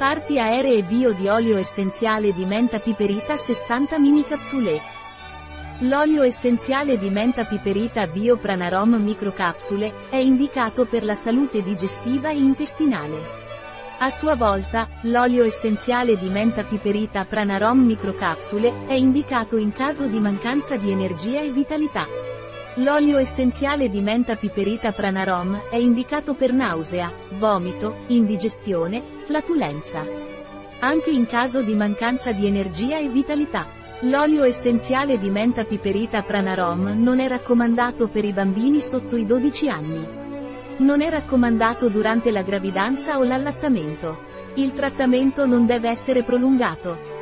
Parti aeree bio di olio essenziale di menta piperita 60 mini capsule. L'olio essenziale di menta piperita bio Pranarom microcapsule è indicato per la salute digestiva e intestinale. A sua volta, l'olio essenziale di menta piperita Pranarom microcapsule è indicato in caso di mancanza di energia e vitalità. L'olio essenziale di menta piperita Pranarom è indicato per nausea, vomito, indigestione, flatulenza. Anche in caso di mancanza di energia e vitalità. L'olio essenziale di menta piperita Pranarom non è raccomandato per i bambini sotto i 12 anni. Non è raccomandato durante la gravidanza o l'allattamento. Il trattamento non deve essere prolungato.